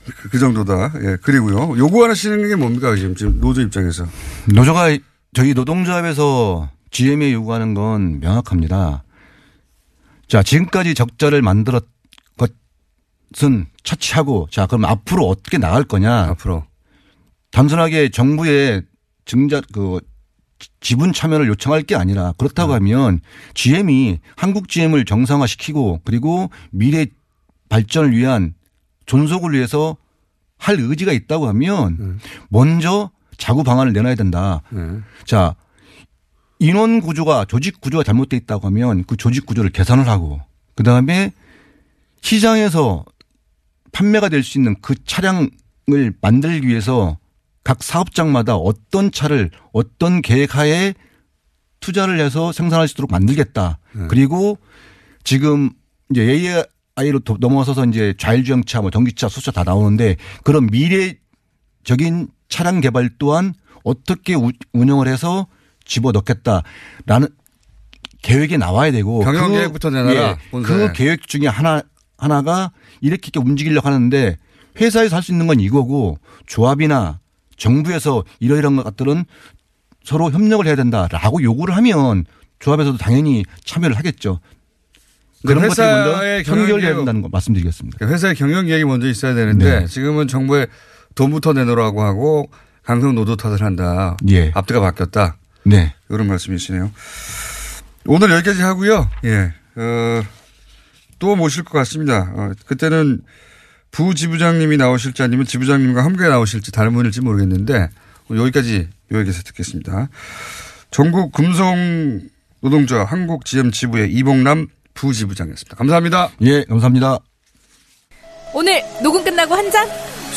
그, 그 정도다. 예. 그리고요 요구하시는 게 뭡니까 지금 지금 노조 입장에서 노조가 저희 노동조합에서 GM에 요구하는 건 명확합니다. 자, 지금까지 적자를 만들었 것은 차치하고 자, 그럼 앞으로 어떻게 나갈 거냐. 앞으로 단순하게 정부의 증자 그 지분 참여를 요청할 게 아니라 그렇다고 하면 GM이 한국 GM을 정상화시키고 그리고 미래 발전을 위한 존속을 위해서 할 의지가 있다고 하면 먼저 자구 방안을 내놔야 된다. 네. 자, 인원 구조가 조직 구조가 잘못돼 있다고 하면 그 조직 구조를 개선을 하고 그 다음에 시장에서 판매가 될 수 있는 그 차량을 만들기 위해서 각 사업장마다 어떤 차를 어떤 계획하에 투자를 해서 생산할 수 있도록 만들겠다. 그리고 지금 이제 AI로 넘어서서 이제 좌일주행차, 뭐 전기차, 수차 다 나오는데 그런 미래적인 차량 개발 또한 어떻게 우- 운영을 해서 집어 넣겠다라는 계획이 나와야 되고 경영 그- 계획부터 내놔라, 본사에. 그 계획 중에 하나 하나가 이렇게 이렇게 움직이려고 하는데 회사에서 할 수 있는 건 이거고 조합이나 정부에서 이러이러한 것들은 서로 협력을 해야 된다라고 요구를 하면 조합에서도 당연히 참여를 하겠죠. 그런 그 회사의 계획- 된다는 거 말씀드리겠습니다. 그러니까 회사의 경영 계획이 먼저 있어야 되는데 네. 지금은 정부에 돈부터 내놓으라고 하고 강성 노조 탓을 한다. 예. 앞뒤가 바뀌었다. 네. 이런 말씀이시네요. 오늘 여기까지 하고요. 예. 어, 또 모실 것 같습니다. 어, 그때는 부지부장님이 나오실지 아니면 지부장님과 함께 나오실지 다른 분일지 모르겠는데 오늘 여기까지 요약해서 듣겠습니다. 전국 금성 노동자 한국 GM 지부의 이봉남 부지부장이었습니다. 감사합니다. 예, 감사합니다. 오늘 녹음 끝나고 한 잔?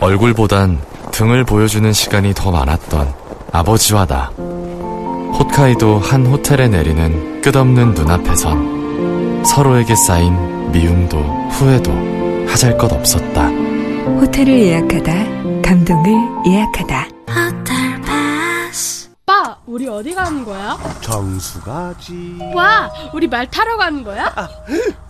얼굴보단 등을 보여주는 시간이 더 많았던 아버지와 나. 홋카이도 한 호텔에 내리는 끝없는 눈앞에선 서로에게 쌓인 미움도 후회도 하잘 것 없었다. 호텔을 예약하다, 감동을 예약하다. 오빠, 우리 어디 가는 거야? 정수 가지. 와, 우리 말 타러 가는 거야?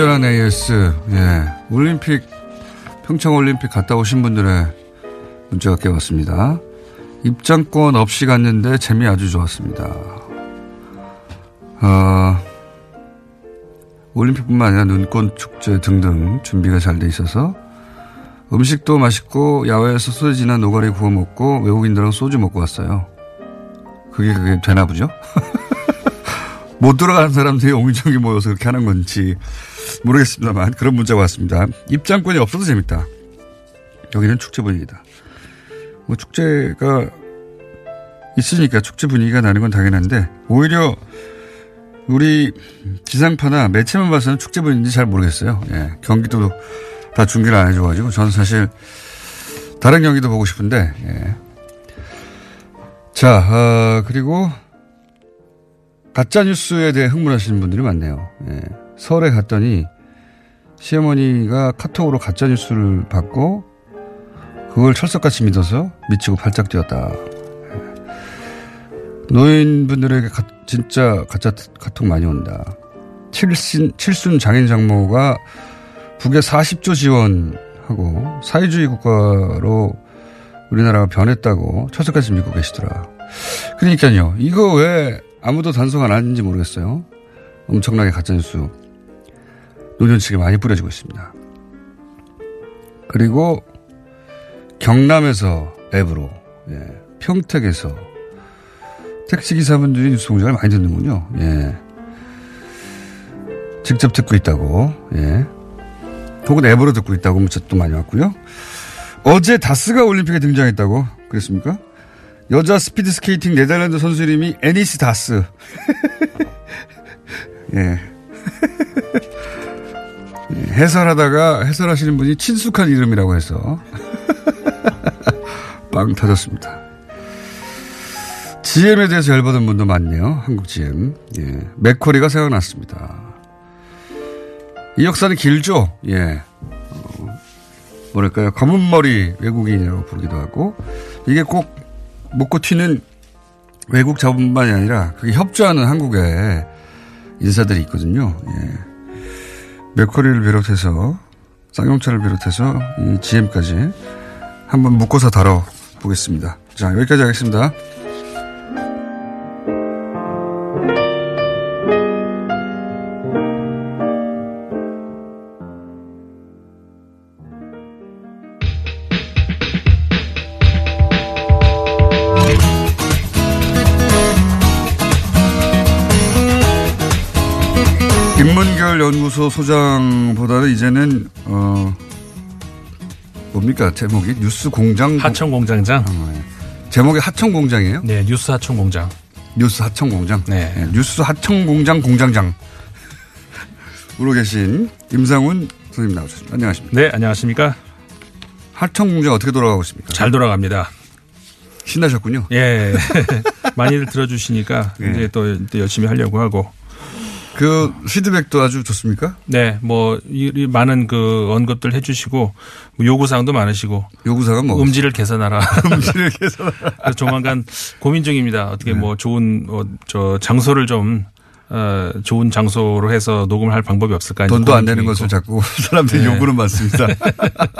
불친절한 AS. 예. 올림픽, 평창 올림픽 갔다 오신 분들의 문자가 깨왔습니다. 입장권 없이 갔는데 재미 아주 좋았습니다. 어, 올림픽뿐만 아니라 눈꽃 축제 등등 준비가 잘 돼 있어서 음식도 맛있고 야외에서 소세지나 노가리 구워 먹고 외국인들랑 소주 먹고 왔어요. 그게 그게 되나 보죠? 못 들어가는 사람들이 옹기종기 모여서 그렇게 하는 건지 모르겠습니다만 그런 문자가 왔습니다. 입장권이 없어도 재밌다. 여기는 축제 분위기다. 뭐 축제가 있으니까 축제 분위기가 나는 건 당연한데 오히려 우리 지상파나 매체만 봐서는 축제 분위기인지 잘 모르겠어요. 예. 경기도 다 중계를 안 해줘가지고 저는 사실 다른 경기도 보고 싶은데 예. 자 어, 그리고 가짜 뉴스에 대해 흥분하시는 분들이 많네요. 예. 서울에 갔더니 시어머니가 카톡으로 가짜 뉴스를 받고 그걸 철석같이 믿어서 미치고 발작 뛰었다. 예. 노인분들에게 가- 진짜 가짜 카톡 많이 온다. 칠순, 칠순 장인 장모가 북에 40조 지원하고 사회주의 국가로 우리나라가 변했다고 철석같이 믿고 계시더라. 그러니까요. 이거 왜 아무도 단속 안 하는지 모르겠어요. 엄청나게 가짜뉴스 노년층에 많이 뿌려지고 있습니다. 그리고 경남에서 앱으로 예, 평택에서 택시기사분들이 뉴스 공장을 많이 듣는군요. 예. 직접 듣고 있다고, 예. 혹은 앱으로 듣고 있다고 문자도 많이 왔고요. 어제 다스가 올림픽에 등장했다고 그랬습니까? 여자 스피드 스케이팅 네덜란드 선수 이름이 아니스 다스. 예. 예, 해설하다가 해설하시는 분이 친숙한 이름이라고 해서 빵 터졌습니다. GM에 대해서 열받은 분도 많네요. 한국 GM. 예. 맥쿼리가 생각났습니다. 이 역사는 길죠. 예. 어, 뭐랄까요. 검은 머리 외국인이라고 부르기도 하고 이게 꼭 먹고 튀는 외국 자본만이 아니라 그게 협조하는 한국의 인사들이 있거든요. 예. 맥커리를 비롯해서 쌍용차를 비롯해서 이 GM까지 한번 묶어서 다뤄보겠습니다. 자, 여기까지 하겠습니다. 소 소장보다는 이제는 어 뭡니까 제목이 뉴스 공장 하청 공장장. 제목이 하청 공장이에요? 네, 뉴스 하청 공장. 뉴스 하청 공장. 네. 뉴스 하청 공장 공장장. 으로 계신 임상훈 선생님 나오셨습니다. 안녕하십니까? 네, 안녕하십니까? 하청 공장 어떻게 돌아가고 있습니까? 잘 돌아갑니다. 신나셨군요. 예. 많이들 들어주시니까 예. 이제 또, 또 열심히 하려고 하고. 그 피드백도 아주 좋습니까? 네, 뭐 이, 이 많은 그 언급들 해주시고 뭐 요구사항도 많으시고. 요구사항은 뭐? 음질을 개선하라. 음질을 개선하라. 그래서 조만간 고민 중입니다. 어떻게 뭐 좋은 어, 저 장소를 좀 어, 좋은 장소로 해서 녹음을 할 방법이 없을까? 돈도 안 되는. 것을 자꾸 사람들이 네. 요구는 많습니다.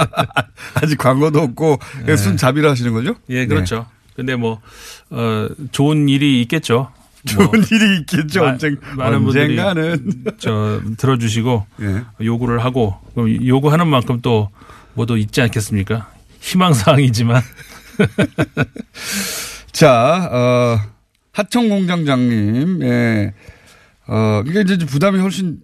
아직 광고도 없고 네. 순자비로 하시는 거죠? 예, 그렇죠. 근데 뭐, 어, 좋은 일이 있겠죠. 좋은 뭐 일이 있겠죠. 마- 언젠, 많은 언젠가는. 저 들어주시고 예. 요구를 하고 그럼 요구하는 만큼 또 뭐도 있지 않겠습니까? 희망 사항이지만 자, 어, 하청 공장장님, 예. 어, 이게 이제 부담이 훨씬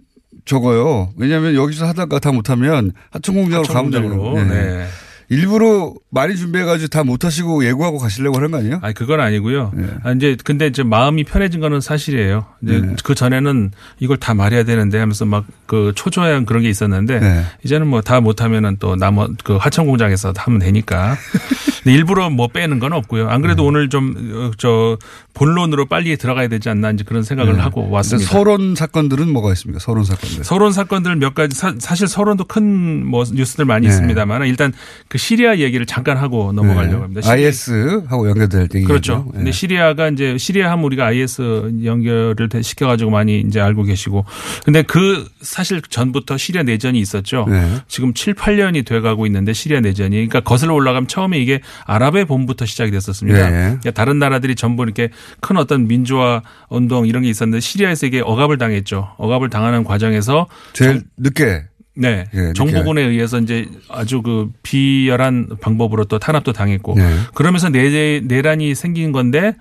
적어요. 왜냐하면 여기서 하다가 다 못하면 하청 공장으로 가면 되거든요. 예. 네. 일부러 많이 준비해가지고 다 못하시고 예고하고 가시려고 하는 거 아니에요? 아니 그건 아니고요. 네. 아, 이제 근데 이제 마음이 편해진 거는 사실이에요. 이제 네. 그 전에는 이걸 다 말해야 되는데 하면서 막 그 초조한 그런 게 있었는데 네. 이제는 뭐 다 못하면은 또 나머 그 하청 공장에서 하면 되니까. 일부러 뭐 빼는 건 없고요. 안 그래도 네. 오늘 좀 저 본론으로 빨리 들어가야 되지 않나 이제 그런 생각을 네. 하고 왔습니다. 서론 사건들은 뭐가 있습니까? 서론 사건들. 서론 사건들 몇 가지 사, 실 서론도 큰 뭐 뉴스들 많이 네. 있습니다만 일단 그 시리아 얘기를 잠깐 하고 넘어가려고 합니다. 시리아- IS하고 연결될 얘기죠. 그렇죠. 근데 시리아가 이제 시리아 하면 우리가 IS 연결을 돼- 시켜 가지고 많이 이제 알고 계시고. 근데 그 사실 전부터 시리아 내전이 있었죠. 네. 지금 7, 8년이 돼 가고 있는데 시리아 내전이. 그러니까 거슬러 올라가면 처음에 이게 아랍의 봄부터 시작이 됐었습니다. 네. 그러니까 다른 나라들이 전부 이렇게 큰 어떤 민주화 운동 이런 게 있었는데 시리아에서 이게 억압을 당했죠. 억압을 당하는 과정에서 제일 늦게 네. 예, 정부군에 의해서 이제 아주 그 비열한 방법으로 또 탄압도 당했고 네. 그러면서 내, 내란이 생긴 건데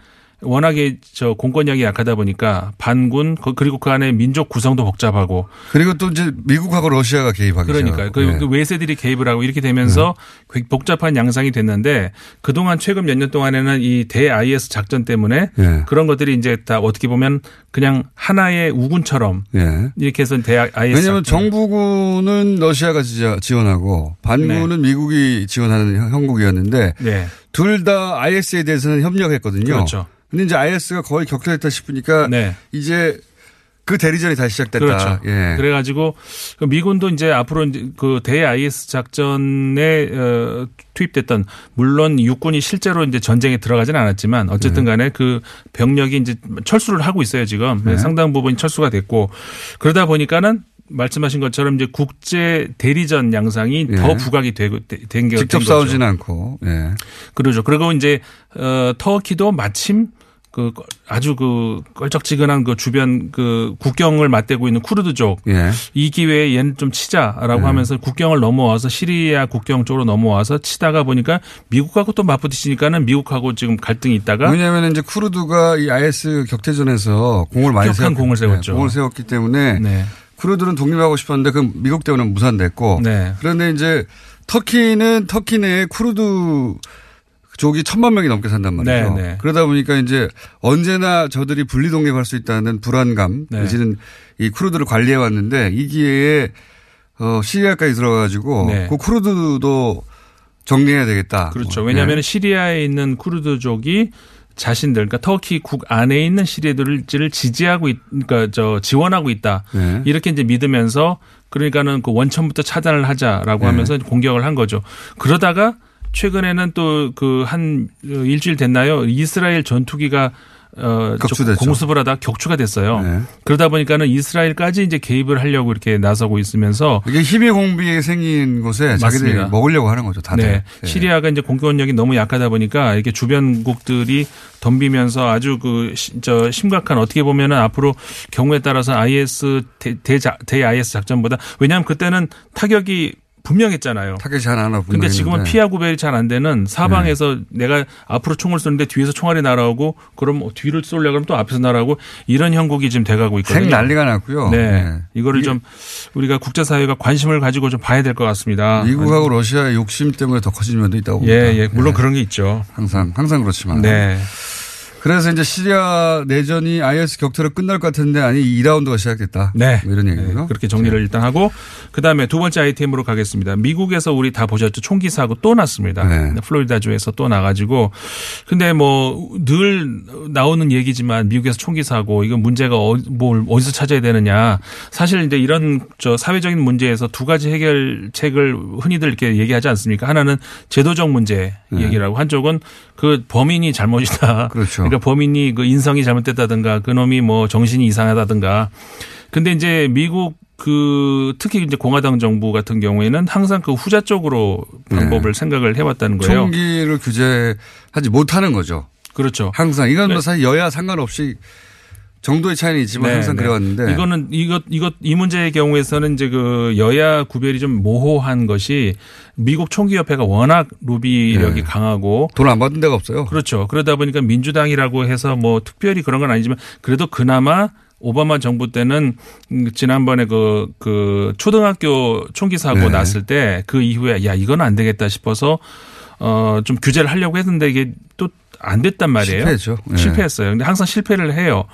워낙에 저 공권력이 약하다 보니까 반군 그- 그리고 그 안에 민족 구성도 복잡하고 그리고 또 이제 미국하고 러시아가 개입하기 그러니까요. 그, 시작하고. 그 외세들이 개입을 하고 이렇게 되면서 굉장히 복잡한 양상이 됐는데 그동안 최근 몇 년 동안에는 이 대 IS 작전 때문에 예. 그런 것들이 이제 다 어떻게 보면 그냥 하나의 우군처럼 예. 이렇게 해서 대 IS 왜냐하면. 정부군은 러시아가 지- 지원하고 반군은 미국이 지원하는 형- 형국이었는데 네. 둘 다 IS에 대해서는 협력했거든요. 그렇죠. 근데 이제 IS가 거의 격퇴했다 싶으니까 네. 이제 그 대리전이 다시 시작됐다. 그렇죠. 예. 그래가지고 그 미군도 이제 앞으로 이제 그 대 IS 작전에 어, 투입됐던 물론 육군이 실제로 이제 전쟁에 들어가진 않았지만 어쨌든 간에 그 병력이 이제 철수를 하고 있어요 지금 네. 상당 부분이 철수가 됐고 그러다 보니까는 말씀하신 것처럼 이제 국제 대리전 양상이 예. 더 부각이 되고 된 게 직접. 싸우지는 않고. 예. 그러죠. 그리고 이제 어 터키도 마침 그 아주 그 껄쩍지근한 그 주변 그 국경을 맞대고 있는 쿠르드족 예. 이 기회에 얘는 좀 치자라고 네. 하면서 국경을 넘어와서 시리아 국경 쪽으로 넘어와서 치다가 보니까 미국하고 또 맞부딪히니까는 미국하고 지금 갈등이 있다가 왜냐하면 이제 쿠르드가 이 IS 격퇴전에서 공을 많이 세웠, 공을 세웠죠. 네, 공을 세웠기 때문에 네. 쿠르드는 독립하고 싶었는데 그 미국 때문에 무산됐고 네. 그런데 이제 터키는 터키 내에 쿠르드 족이 천만 명이 넘게 산단 말이죠. 네, 네. 그러다 보니까 이제 언제나 저들이 분리 독립할 수 있다는 불안감 네. 내지는 이 쿠르드를 관리해 왔는데 이 기회에 어 시리아까지 들어가가지고 네. 그 쿠르드도 정리해야 되겠다. 그렇죠. 뭐, 왜냐하면 네. 시리아에 있는 쿠르드족이 자신들, 그러니까 터키 국 안에 있는 시리아들을 지지하고, 있, 그러니까 저 지원하고 있다. 네. 이렇게 이제 믿으면서 그러니까는 그 원천부터 차단을 하자라고 네. 하면서 공격을 한 거죠. 그러다가 최근에는 또 그 한 일주일 됐나요? 이스라엘 전투기가 어. 공습을 하다 격추가 됐어요. 네. 그러다 보니까는 이스라엘까지 이제 개입을 하려고 이렇게 나서고 있으면서 이게 힘의 공비에 생긴 곳에 자기들이. 먹으려고 하는 거죠. 다들. 네. 네. 시리아가 이제 공격력이 너무 약하다 보니까 이렇게 주변국들이 덤비면서 아주 그, 시- 저, 심각한 어떻게 보면은 앞으로 경우에 따라서 IS 대, 대자, 대 IS 작전보다 왜냐하면 그때는 타격이 분명했잖아요. 타겟이 하나 하나 근데 지금은. 피하 구별이 잘 안 되는 사방에서 네. 내가 앞으로 총을 쏘는데 뒤에서 총알이 날아오고 그럼 뭐 뒤를 쏠려고 그러면 또 앞에서 날아오고 이런 형국이 지금 돼가고 있거든요. 생 난리가 났고요. 네. 네. 이거를 좀 우리가 국제사회가 관심을 가지고 좀 봐야 될 것 같습니다. 미국하고 러시아의 욕심 때문에 더 커진 면도 있다고 봅니다. 예, 예. 물론 네. 그런 게 있죠. 항상 항상 그렇지만. 네. 그래서 이제 시리아 내전이 IS 격투로 끝날 것 같은데 아니 2라운드가 시작됐다. 네. 뭐 이런 얘기고요. 네, 그렇게 정리를 일단 하고 그다음에 두 번째 아이템으로 가겠습니다. 미국에서 우리 다 보셨죠. 총기 사고 또 났습니다. 네. 플로리다주에서 또 나가지고 근데 뭐 늘 나오는 얘기지만 미국에서 총기 사고 이건 문제가 어, 뭘 어디서 찾아야 되느냐. 사실 이제 이런 저 사회적인 문제에서 두 가지 해결책을 흔히들 이렇게 얘기하지 않습니까? 하나는 제도적 문제 네. 얘기라고 한쪽은 그 범인이 잘못이다. 그렇죠. 그러니까 범인이 그 인성이 잘못됐다든가 그놈이 뭐 정신이 이상하다든가. 근데 이제 미국 그 특히 이제 공화당 정부 같은 경우에는 항상 그 후자 쪽으로 방법을 생각을 해왔다는 거예요. 네. 총기를 규제하지 못하는 거죠. 그렇죠. 항상 이건 뭐 네. 사실 여야 상관없이 정도의 차이는 있지만 네, 항상 네. 그래왔는데 이거는 이것 이것 이 문제의 경우에서는 이제 그 여야 구별이 좀 모호한 것이 미국 총기 협회가 워낙 로비력이 네. 강하고 돈 안 받은 데가 없어요. 그렇죠. 그러다 보니까 민주당이라고 해서 뭐 특별히 그런 건 아니지만 그래도 그나마 오바마 정부 때는 음, 지난번에 그, 그 초등학교 총기 사고 네. 났을 때 그 이후에 야, 이건 안 되겠다 싶어서 어, 좀 규제를 하려고 했는데 이게 또 안 됐단 말이에요. 실패했죠. 네. 실패했어요. 근데 항상 실패를 해요.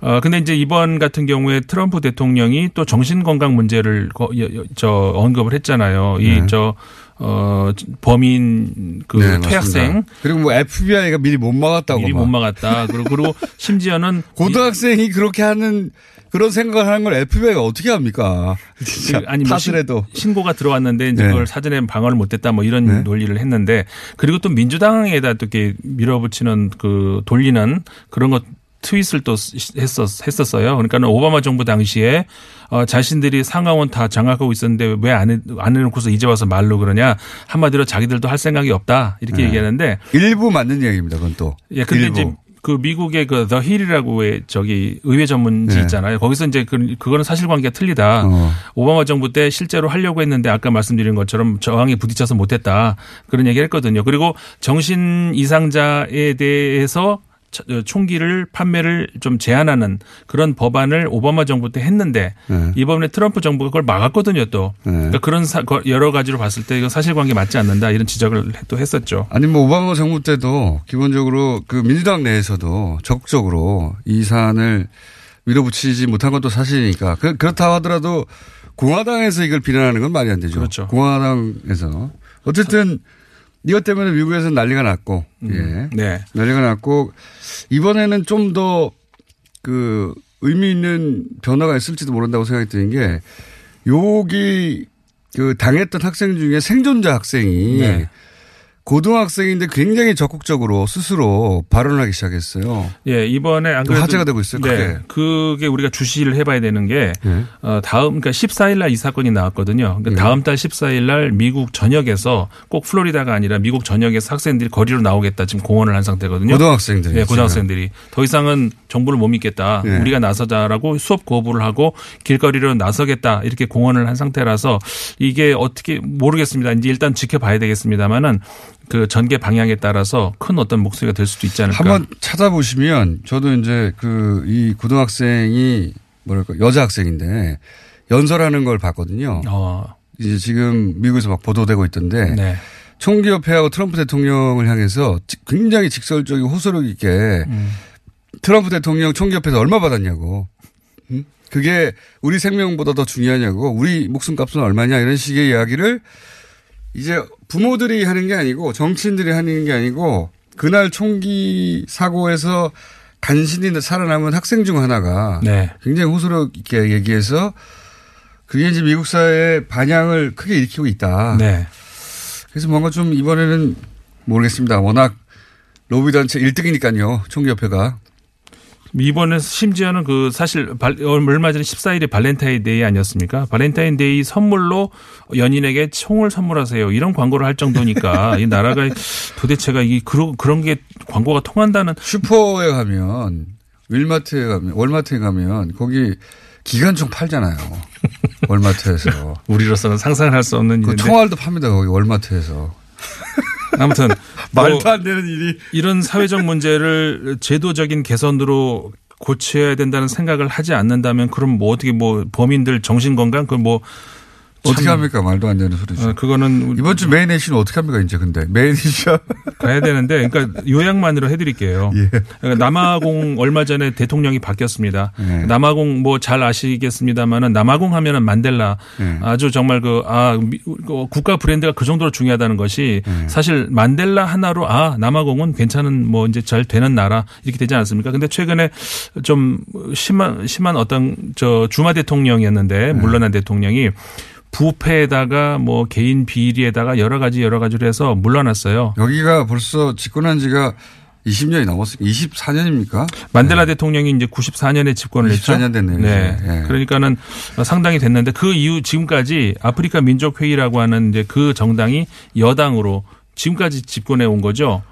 어, 근데 이제 이번 같은 경우에 트럼프 대통령이 또 정신건강 문제를 거- 저 언급을 했잖아요. 네. 이 저, 어, 범인 그 네, 퇴학생 맞습니다. 그리고 뭐 FBI가 미리 못 막았다고 미리 막. 못 막았다. 그리고 그리고 심지어는 고등학생이 그렇게 하는 그런 생각을 하는 걸 FBI가 어떻게 합니까? 진짜 그 아니 뭐 신, 탓을 해도 신고가 들어왔는데 이제 네. 그걸 사전에 방어를 못했다 뭐 이런 네. 논리를 했는데 그리고 또 민주당에다 또 이렇게 밀어붙이는 그 돌리는 그런 것 트윗을 또 했었, 했었어요. 그러니까 는 오바마 정부 당시에 어, 자신들이 상하원 다 장악하고 있었는데 왜안 해, 안 해놓고서 이제 와서 말로 그러냐. 한마디로 자기들도 할 생각이 없다. 이렇게 네. 얘기하는데 일부 맞는 얘기입니다. 그건 또. 예, 근데 일부. 이제 그 미국의 그 The Hill이라고의 저기 의회 전문지 네. 있잖아요. 거기서 이제 그, 그거는 사실관계가 틀리다. 어. 오바마 정부 때 실제로 하려고 했는데 아까 말씀드린 것처럼 저항에 부딪혀서 못했다. 그런 얘기를 했거든요. 그리고 정신 이상자에 대해서 총기를 판매를 좀 제한하는 그런 법안을 오바마 정부 때 했는데 네. 이번에 트럼프 정부가 그걸 막았거든요 또 네. 그러니까 그런 사- 거- 여러 가지로 봤을 때 이건 사실관계 맞지 않는다 이런 지적을 또 했었죠. 아니 뭐 오바마 정부 때도 기본적으로 그 민주당 내에서도 적극적으로 이 사안을 밀어붙이지 못한 것도 사실이니까 그, 그렇다 하더라도 공화당에서 이걸 비난하는 건 말이 안 되죠. 그렇죠. 공화당에서 어쨌든 이것 때문에 미국에서는 난리가 났고 예. 네. 난리가 났고 이번에는 좀 더 그 의미 있는 변화가 있을지도 모른다고 생각이 드는 게 여기 그 당했던 학생 중에 생존자 학생이 네. 고등학생인데 굉장히 적극적으로 스스로 발언하기 시작했어요. 예, 이번에 안또 그래도 화제가 되고 있어요, 네, 그게. 그게 우리가 주시를 해봐야 되는 게 네. 어, 다음 그러니까 14일 날 이 사건이 나왔거든요. 그러니까 네. 다음 달 14일 날 미국 전역에서 꼭 플로리다가 아니라 미국 전역에서 학생들이 거리로 나오겠다 지금 공언을 한 상태거든요. 고등학생들이 네, 고등학생들이 더 이상은 정부를 못 믿겠다. 네. 우리가 나서자라고 수업 거부를 하고 길거리로 나서겠다 이렇게 공언을 한 상태라서 이게 어떻게 모르겠습니다. 이제 일단 지켜봐야 되겠습니다만은 그 전개 방향에 따라서 큰 어떤 목소리가 될 수도 있지 않을까. 한번 찾아보시면 저도 이제 그 이 고등학생이 뭐랄까 여자 학생인데 연설하는 걸 봤거든요. 어. 이제 지금 미국에서 막 보도되고 있던데 네. 총기협회하고 트럼프 대통령을 향해서 지- 굉장히 직설적이고 호소력 있게 음. 트럼프 대통령 총기협회에서 얼마 받았냐고. 음? 그게 우리 생명보다 더 중요하냐고. 우리 목숨값은 얼마냐 이런 식의 이야기를 이제 부모들이 하는 게 아니고 정치인들이 하는 게 아니고 그날 총기 사고에서 간신히 살아남은 학생 중 하나가 네. 굉장히 호소력 있게 얘기해서 그게 이제 미국 사회의 반향을 크게 일으키고 있다. 네. 그래서 뭔가 좀 이번에는 모르겠습니다. 워낙 로비 단체 1등이니까요. 총기협회가. 이번에 심지어는 그 사실 발- 얼마 전에 14일이 발렌타인데이 아니었습니까? 발렌타인데이 선물로 연인에게 총을 선물하세요. 이런 광고를 할 정도니까 이 나라가 도대체가 이 그런 그런 게 광고가 통한다는 슈퍼에 가면 월마트에 가면 월마트에 가면 거기 기관총 팔잖아요. 월마트에서. 우리로서는 상상을 할수 없는 그 총알도 팝니다. 거기 월마트에서. 아무튼 말도 뭐 안 되는 일이. 이런 사회적 문제를 제도적인 개선으로 고쳐야 된다는 생각을 하지 않는다면 그럼 뭐 어떻게 뭐 범인들 정신 건강? 그뭐 어떻게 합니까? 말도 안 되는 소리죠. 어, 그거는 이번 주 메인 이슈는 어떻게 합니까? 이제 근데 메인 이슈 가야 되는데 그러니까 요약만으로 해드릴게요. 예. 그러니까 남아공 얼마 전에 대통령이 바뀌었습니다. 예. 남아공 뭐 잘 아시겠습니다만은 남아공 하면은 만델라 예. 아주 정말 그아 국가 브랜드가 그 정도로 중요하다는 것이 예. 사실 만델라 하나로 아 남아공은 괜찮은 뭐 이제 잘 되는 나라 이렇게 되지 않았습니까? 근데 최근에 좀 심한 심한 어떤 저 주마 예. 대통령이었는데 물러난 대통령이 부패에다가 뭐 개인 비리에다가 여러 가지 여러 가지로 해서 물러났어요. 여기가 벌써 집권한 지가 20년이 넘었으니까 24년입니까? 만델라 대통령이 이제 94년에 집권을 했죠. 94년 됐네요, 네. 예. 그러니까는 상당히 됐는데 그 이후 지금까지 아프리카 민족 회의라고 하는 이제 그 정당이 여당으로 지금까지 집권해 온 거죠.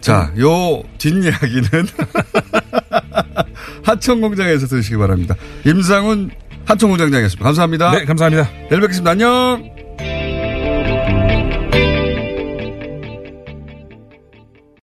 자, 요 뒷이야기는 하천공장에서 들으시기 바랍니다. 임상훈 하천공장장이었습니다. 감사합니다. 네, 감사합니다. 내일 뵙겠습니다. 안녕!